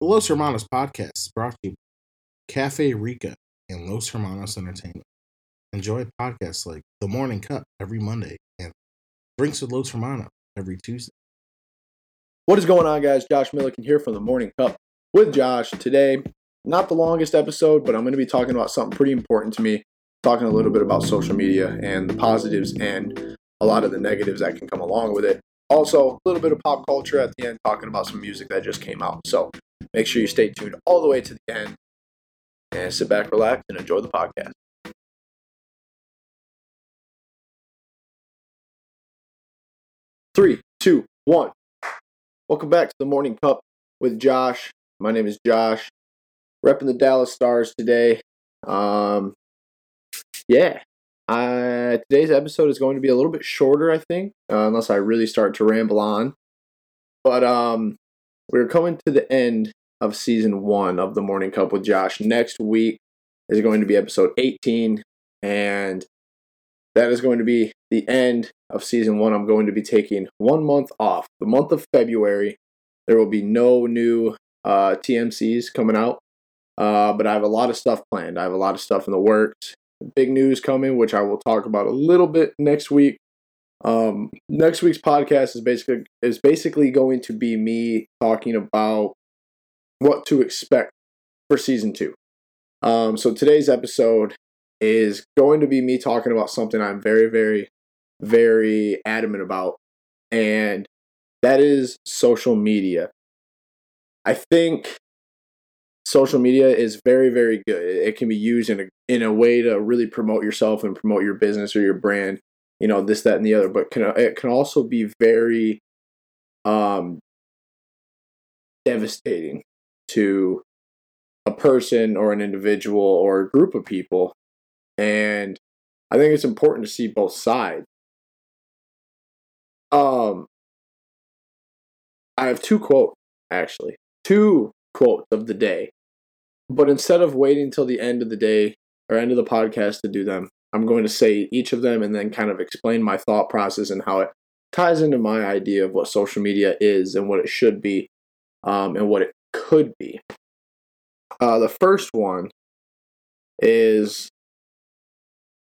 The Los Hermanos podcast is brought to you by Cafe Rica and Los Hermanos Entertainment. Enjoy podcasts like The Morning Cup every Monday and Drinks with Los Hermanos every Tuesday. What is going on, guys? Josh Millikin here from the Morning Cup with Josh. Today, not the longest episode, but I'm going to be talking about something pretty important to me. Talking a little bit about social media and the positives and a lot of the negatives that can come along with it. Also, a little bit of pop culture at the end, talking about some music that just came out. So make sure you stay tuned all the way to the end and sit back, relax, and enjoy the podcast. Three, two, one. Welcome back to the Morning Cup with Josh. My name is Josh, repping the Dallas Stars today. Um, yeah, uh, today's episode is going to be a little bit shorter, I think, uh, unless I really start to ramble on. But um, we're coming to the end of season one of the Morning Cup with Josh. Next week is going to be episode 18, and that is going to be the end of season one. I'm going to be taking one month off. The month of February, there will be no new uh, TMCs coming out, uh, but I have a lot of stuff planned. I have a lot of stuff in the works. Big news coming, which I will talk about a little bit next week. Um, next week's podcast is basically is basically going to be me talking about what to expect for season two. Um, so today's episode is going to be me talking about something I'm very, very, very adamant about, and that is social media. I think social media is very, very good. It can be used in a in a way to really promote yourself and promote your business or your brand. You know this, that, and the other. But can it can also be very um, devastating to a person or an individual or a group of people. And I think it's important to see both sides. Um, I have two quotes actually, two quotes of the day. But instead of waiting till the end of the day or end of the podcast to do them, I'm going to say each of them and then kind of explain my thought process and how it ties into my idea of what social media is and what it should be um, and what it could be. Uh, the first one is,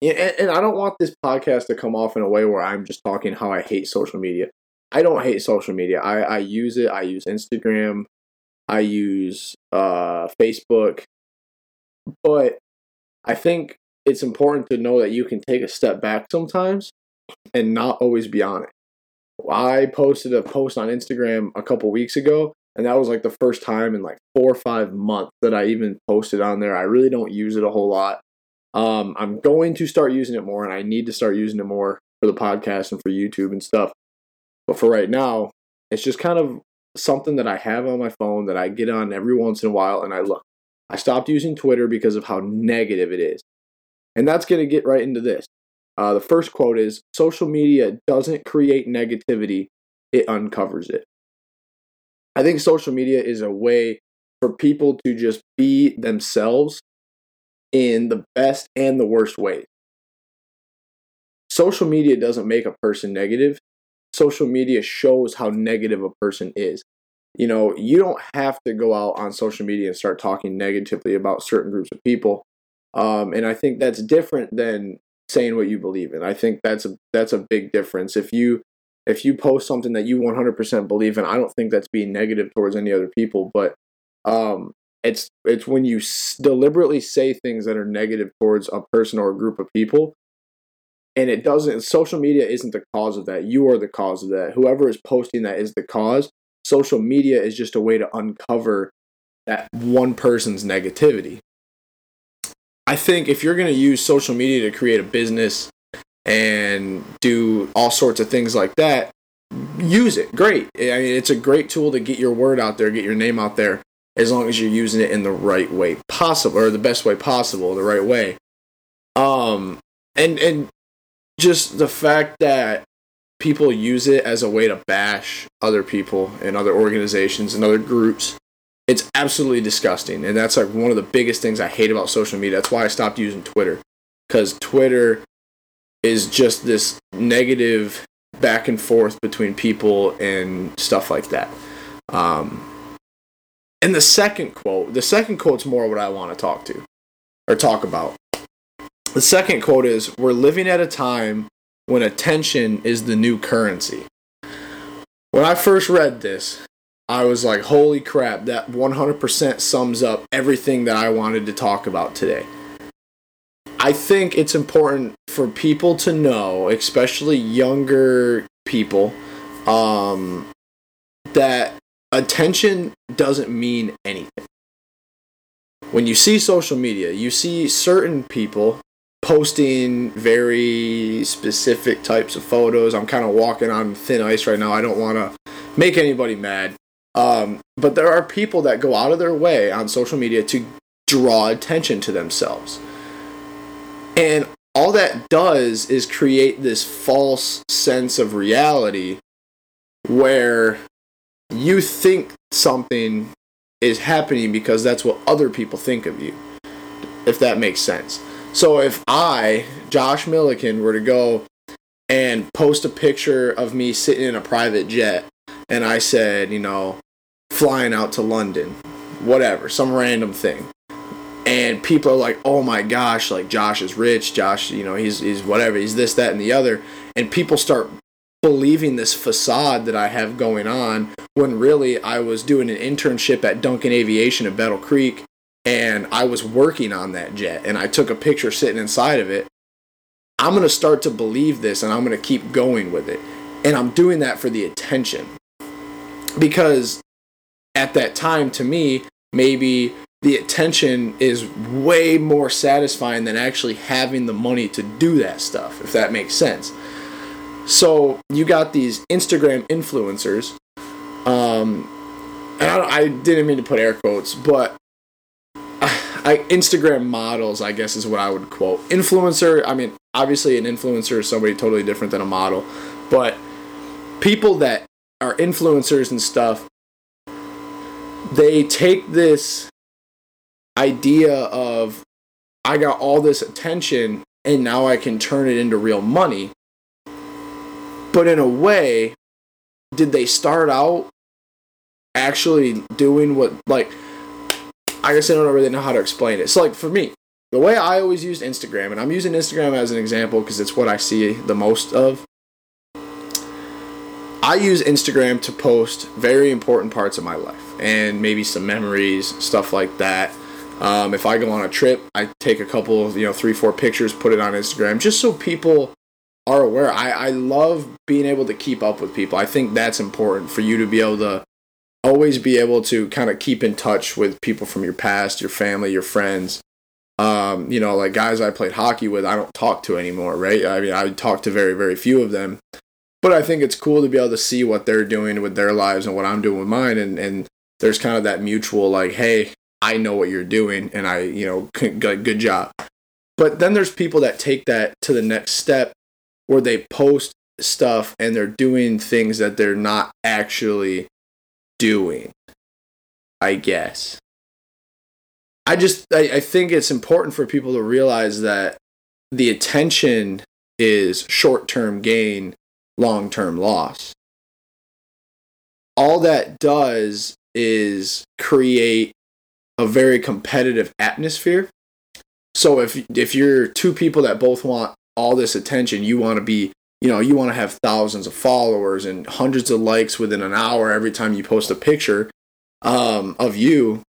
and, and I don't want this podcast to come off in a way where I'm just talking how I hate social media. I don't hate social media. I, I use it. I use Instagram. I use uh, Facebook. But I think it's important to know that you can take a step back sometimes and not always be on it. I posted a post on Instagram a couple weeks ago and that was like the first time in like four or five months that I even posted on there. I really don't use it a whole lot. Um, I'm going to start using it more, and I need to start using it more for the podcast and for YouTube and stuff. But for right now, it's just kind of something that I have on my phone that I get on every once in a while, and I look. I stopped using Twitter because of how negative it is, and that's going to get right into this. Uh, the first quote is: "Social media doesn't create negativity; it uncovers it." I think social media is a way for people to just be themselves in the best and the worst ways. Social media doesn't make a person negative. Social media shows how negative a person is. You know, you don't have to go out on social media and start talking negatively about certain groups of people. Um, and I think that's different than saying what you believe in. I think that's a that's a big difference. If you if you post something that you 100% believe in, I don't think that's being negative towards any other people, but um, it's it's when you s- deliberately say things that are negative towards a person or a group of people, and it doesn't. Social media isn't the cause of that. You are the cause of that. Whoever is posting that is the cause. Social media is just a way to uncover that one person's negativity. I think if you're going to use social media to create a business and do all sorts of things like that, use it. Great. I mean, it's a great tool to get your word out there, get your name out there, as long as you're using it in the right way possible, or the best way possible, the right way. Um, and and just the fact that people use it as a way to bash other people and other organizations and other groups it's absolutely disgusting and that's like one of the biggest things i hate about social media that's why i stopped using twitter because twitter is just this negative back and forth between people and stuff like that. Um, And the second quote, the second quote's more what I want to talk to or talk about. The second quote is We're living at a time when attention is the new currency. When I first read this, I was like, holy crap, that 100% sums up everything that I wanted to talk about today. I think it's important for people to know, especially younger people, um, that attention doesn't mean anything. When you see social media, you see certain people posting very specific types of photos. I'm kind of walking on thin ice right now. I don't want to make anybody mad. Um, but there are people that go out of their way on social media to draw attention to themselves. And all that does is create this false sense of reality where you think something is happening because that's what other people think of you, if that makes sense. So if I, Josh Millikin, were to go and post a picture of me sitting in a private jet and I said, you know, flying out to London, whatever, some random thing. And people are like, "Oh my gosh, like Josh is rich. Josh, you know, he's he's whatever. He's this, that, and the other." And people start believing this facade that I have going on when really I was doing an internship at Duncan Aviation at Battle Creek and I was working on that jet and I took a picture sitting inside of it. I'm going to start to believe this and I'm going to keep going with it. And I'm doing that for the attention. Because at that time, to me, maybe the attention is way more satisfying than actually having the money to do that stuff, if that makes sense. So you got these Instagram influencers. Um, and I, I didn't mean to put air quotes, but I, Instagram models, I guess, is what I would quote. Influencer, I mean, obviously, an influencer is somebody totally different than a model, but people that are influencers and stuff, they take this idea of I got all this attention and now I can turn it into real money. But in a way, did they start out actually doing what like I guess I don't really know how to explain it. So like for me, the way I always used Instagram, and I'm using Instagram as an example because it's what I see the most of. I use Instagram to post very important parts of my life and maybe some memories, stuff like that. Um, if I go on a trip, I take a couple, of, you know, three, four pictures, put it on Instagram, just so people are aware. I, I love being able to keep up with people. I think that's important for you to be able to always be able to kind of keep in touch with people from your past, your family, your friends. Um, you know, like guys I played hockey with, I don't talk to anymore, right? I mean, I talk to very, very few of them. But I think it's cool to be able to see what they're doing with their lives and what I'm doing with mine. And, and there's kind of that mutual, like, hey, I know what you're doing and I, you know, good, good job. But then there's people that take that to the next step where they post stuff and they're doing things that they're not actually doing. I guess. I just I, I think it's important for people to realize that the attention is short term gain, long term loss. All that does is create a very competitive atmosphere. So if if you're two people that both want all this attention, you want to be, you know, you want to have thousands of followers and hundreds of likes within an hour every time you post a picture um, of you.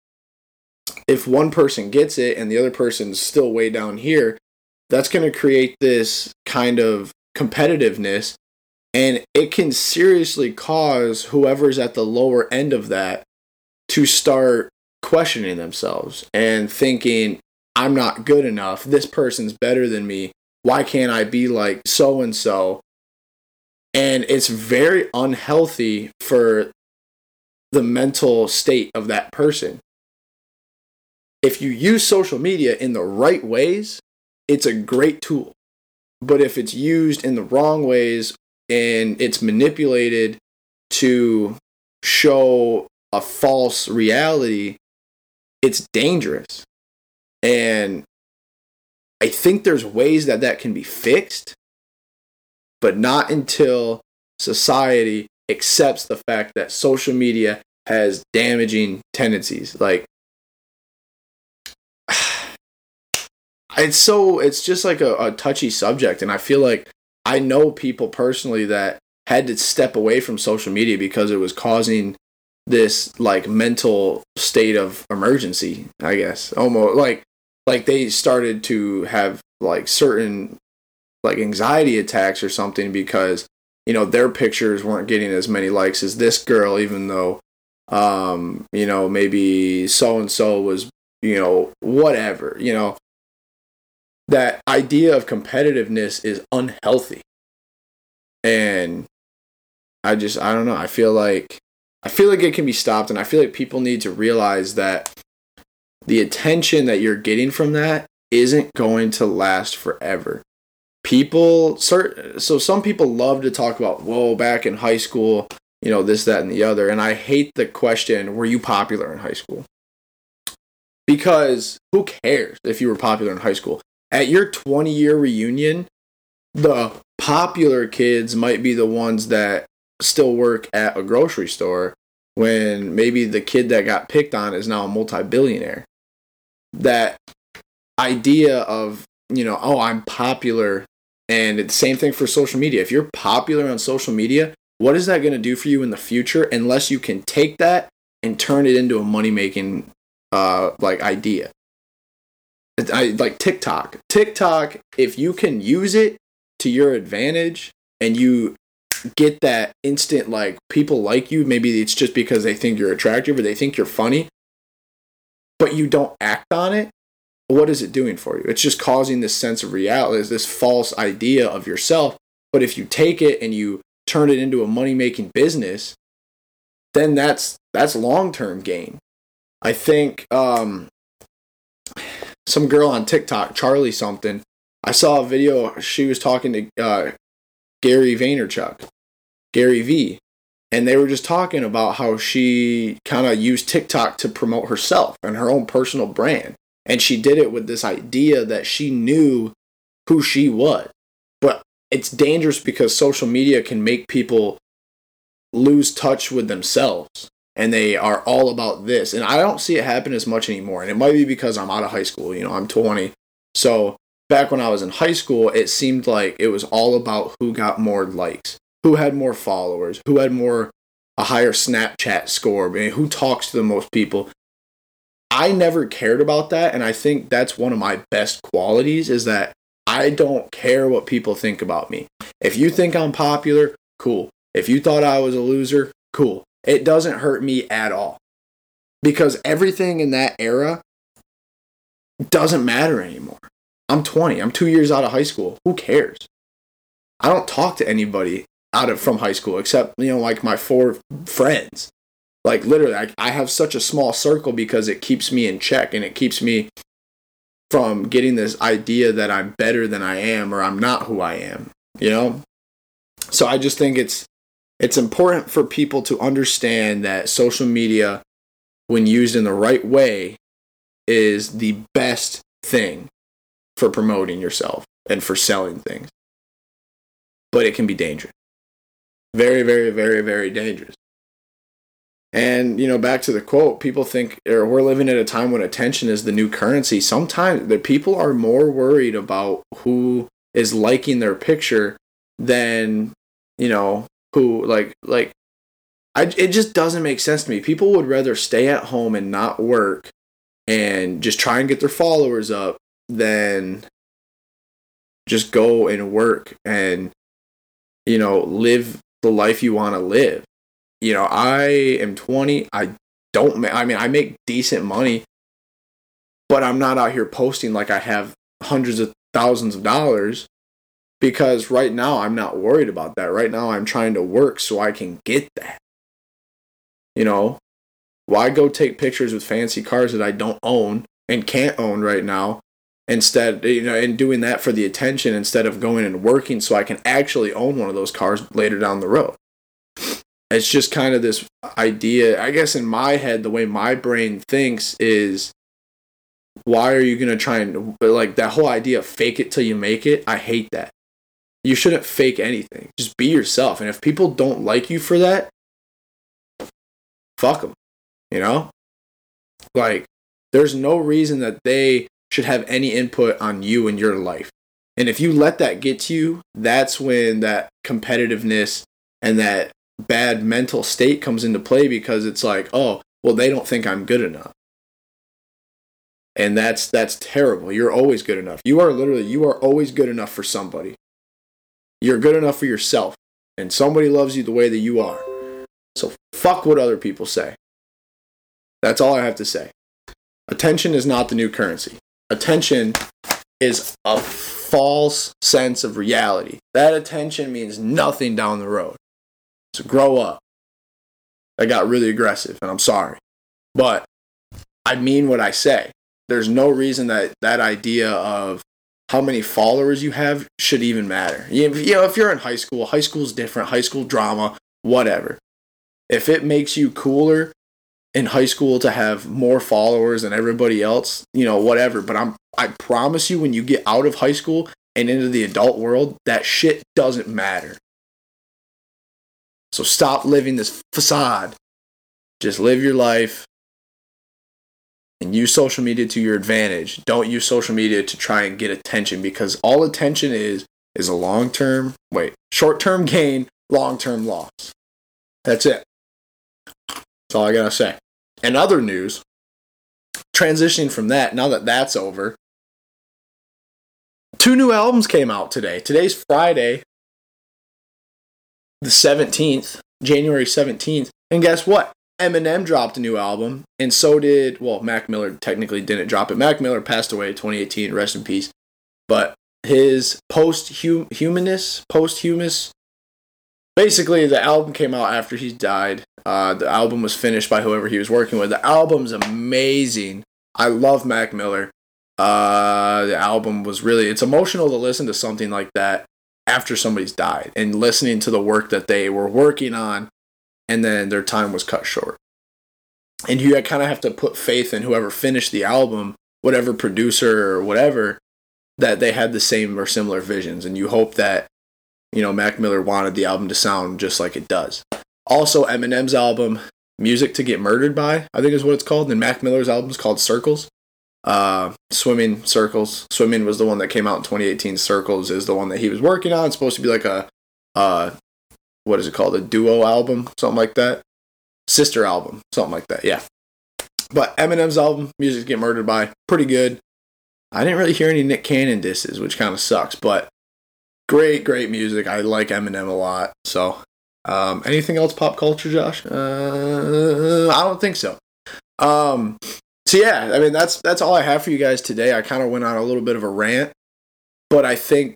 If one person gets it and the other person's still way down here, that's going to create this kind of competitiveness and it can seriously cause whoever's at the lower end of that to start questioning themselves and thinking i'm not good enough. This person's better than me. Why can't i be like so and so and it's very unhealthy for the mental state of that person. If you use social media in the right ways it's a great tool. But if it's used in the wrong ways and it's manipulated to show a false reality, it's dangerous. And I think there's ways that that can be fixed, but not until society accepts the fact that social media has damaging tendencies. Like it's so it's just like a, a touchy subject and I feel like I know people personally that had to step away from social media because it was causing this like mental state of emergency, I guess. Almost like like they started to have like certain like anxiety attacks or something because you know their pictures weren't getting as many likes as this girl even though um you know maybe so and so was you know whatever you know that idea of competitiveness is unhealthy and i just i don't know i feel like i feel like it can be stopped and i feel like people need to realize that the attention that you're getting from that isn't going to last forever. People so some people love to talk about whoa back in high school you know this that and the other and i hate the question were you popular in high school? Because who cares if you were popular in high school? At your 20 year reunion the popular kids might be the ones that still work at a grocery store when maybe the kid that got picked on is now a multi-billionaire that idea of you know oh i'm popular and it's the same thing for social media. If you're popular on social media, what is that going to do for you in the future unless you can take that and turn it into a money making uh, like idea? I, like TikTok. TikTok, if you can use it to your advantage and you get that instant like people like you, maybe it's just because they think you're attractive or they think you're funny, but you don't act on it, what is it doing for you? It's just causing this sense of reality, this false idea of yourself. But if you take it and you turn it into a money making business, then that's that's long term gain. I think um, some girl on TikTok, Charlie something, I saw a video. She was talking to uh, Gary Vaynerchuk, Gary Vee. and they were just talking about how she kind of used TikTok to promote herself and her own personal brand. And she did it with this idea that she knew who she was. But it's dangerous because social media can make people lose touch with themselves and they are all about this. And I don't see it happen as much anymore. And it might be because I'm out of high school, you know, I'm 20. So back when I was in high school, it seemed like it was all about who got more likes, who had more followers, who had more a higher Snapchat score, I mean, who talks to the most people. I never cared about that and I think that's one of my best qualities is that I don't care what people think about me. If you think I'm popular, cool. If you thought I was a loser, cool. It doesn't hurt me at all. Because everything in that era doesn't matter anymore. I'm 20. I'm 2 years out of high school. Who cares? I don't talk to anybody out of from high school except, you know, like my four friends. Like literally, I, I have such a small circle because it keeps me in check and it keeps me from getting this idea that I'm better than I am or I'm not who I am, you know? So I just think it's it's important for people to understand that social media when used in the right way is the best thing for promoting yourself and for selling things. But it can be dangerous. Very very very very dangerous. And you know, back to the quote, people think or we're living at a time when attention is the new currency. Sometimes the people are more worried about who is liking their picture than, you know, who like like I it just doesn't make sense to me. People would rather stay at home and not work and just try and get their followers up than just go and work and you know, live the life you want to live you know, I am 20. I don't, ma- I mean, I make decent money, but I'm not out here posting like I have hundreds of thousands of dollars because right now I'm not worried about that. Right now I'm trying to work so I can get that. You know, why go take pictures with fancy cars that I don't own and can't own right now instead you know and doing that for the attention instead of going and working so I can actually own one of those cars later down the road it's just kind of this idea i guess in my head the way my brain thinks is why are you going to try and like that whole idea of fake it till you make it i hate that you shouldn't fake anything just be yourself and if people don't like you for that fuck them. You know? Like, there's no reason that they should have any input on you and your life. And if you let that get to you, that's when that competitiveness and that bad mental state comes into play because it's like, oh, well, they don't think I'm good enough. And that's that's terrible. You're always good enough. You are literally you are always good enough for somebody. You're good enough for yourself. And somebody loves you the way that you are. So fuck what other people say. That's all I have to say. Attention is not the new currency. Attention is a false sense of reality. That attention means nothing down the road. So grow up. I got really aggressive and I'm sorry. But I mean what I say. There's no reason that that idea of how many followers you have should even matter. You know, if you're in high school, high school's different, high school drama, whatever. If it makes you cooler in high school to have more followers than everybody else, you know, whatever, but I'm I promise you when you get out of high school and into the adult world, that shit doesn't matter. So stop living this facade. Just live your life and use social media to your advantage. Don't use social media to try and get attention because all attention is is a long term, wait, short term gain, long term loss. That's it. That's all I gotta say. And other news, transitioning from that, now that that's over, two new albums came out today. Today's Friday, the 17th, January 17th. And guess what? Eminem dropped a new album, and so did, well, Mac Miller technically didn't drop it. Mac Miller passed away 2018, rest in peace. But his posthumous, posthumous, basically the album came out after he died. Uh, the album was finished by whoever he was working with. The album's amazing. I love Mac Miller. Uh, the album was really, it's emotional to listen to something like that after somebody's died and listening to the work that they were working on and then their time was cut short. And you kind of have to put faith in whoever finished the album, whatever producer or whatever, that they had the same or similar visions. And you hope that, you know, Mac Miller wanted the album to sound just like it does. Also, Eminem's album, Music to Get Murdered By, I think is what it's called. And Mac Miller's album is called Circles. Uh, Swimming Circles. Swimming was the one that came out in 2018. Circles is the one that he was working on. It's supposed to be like a uh, what is it called? A duo album, something like that. Sister album, something like that. Yeah. But Eminem's album, Music to Get Murdered By, pretty good. I didn't really hear any Nick Cannon disses, which kind of sucks, but great, great music. I like Eminem a lot. So, um, anything else pop culture, Josh? Uh, I don't think so. Um, so yeah, I mean that's that's all I have for you guys today. I kind of went on a little bit of a rant, but I think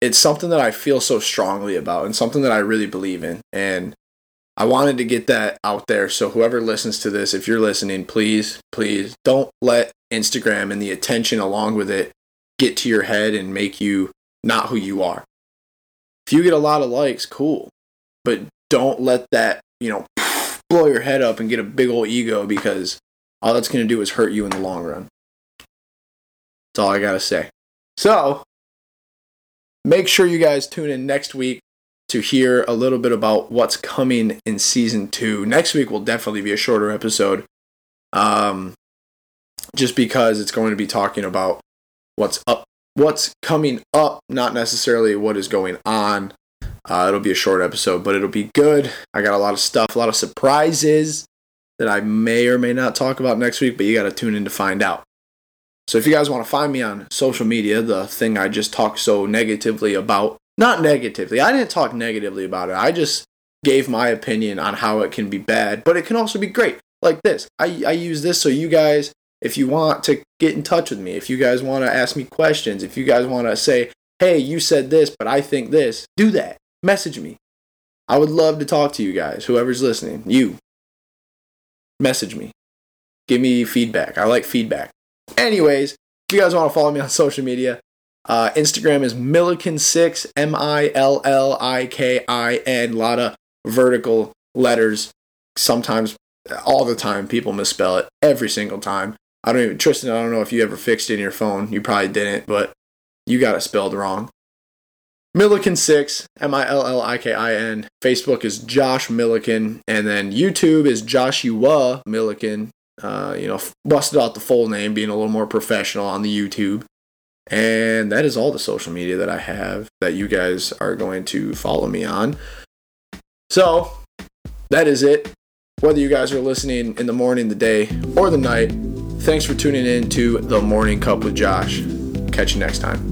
it's something that I feel so strongly about and something that I really believe in. And I wanted to get that out there. So whoever listens to this, if you're listening, please, please don't let Instagram and the attention along with it get to your head and make you not who you are. If you get a lot of likes, cool. But don't let that, you know, blow your head up and get a big old ego because all that's going to do is hurt you in the long run. That's all I got to say. So, Make sure you guys tune in next week to hear a little bit about what's coming in season two. Next week will definitely be a shorter episode, um, just because it's going to be talking about what's up, what's coming up, not necessarily what is going on. Uh, it'll be a short episode, but it'll be good. I got a lot of stuff, a lot of surprises that I may or may not talk about next week, but you got to tune in to find out. So if you guys want to find me on social media, the thing I just talked so negatively about, not negatively, I didn't talk negatively about it. I just gave my opinion on how it can be bad, but it can also be great. Like this. I, I use this so you guys, if you want to get in touch with me, if you guys want to ask me questions, if you guys want to say, hey, you said this, but I think this, do that. Message me. I would love to talk to you guys, whoever's listening. You. Message me. Give me feedback. I like feedback. Anyways, if you guys want to follow me on social media, uh, Instagram is Millikin6, M I L L I K I N. A lot of vertical letters. Sometimes, all the time, people misspell it every single time. I don't even, Tristan, I don't know if you ever fixed it in your phone. You probably didn't, but you got it spelled wrong. Millikin6, M I L L I K I N. Facebook is Josh Millikin, And then YouTube is Joshua Millikin. Uh, you know, busted out the full name, being a little more professional on the YouTube. And that is all the social media that I have that you guys are going to follow me on. So, that is it. Whether you guys are listening in the morning, the day, or the night, thanks for tuning in to The Morning Cup with Josh. Catch you next time.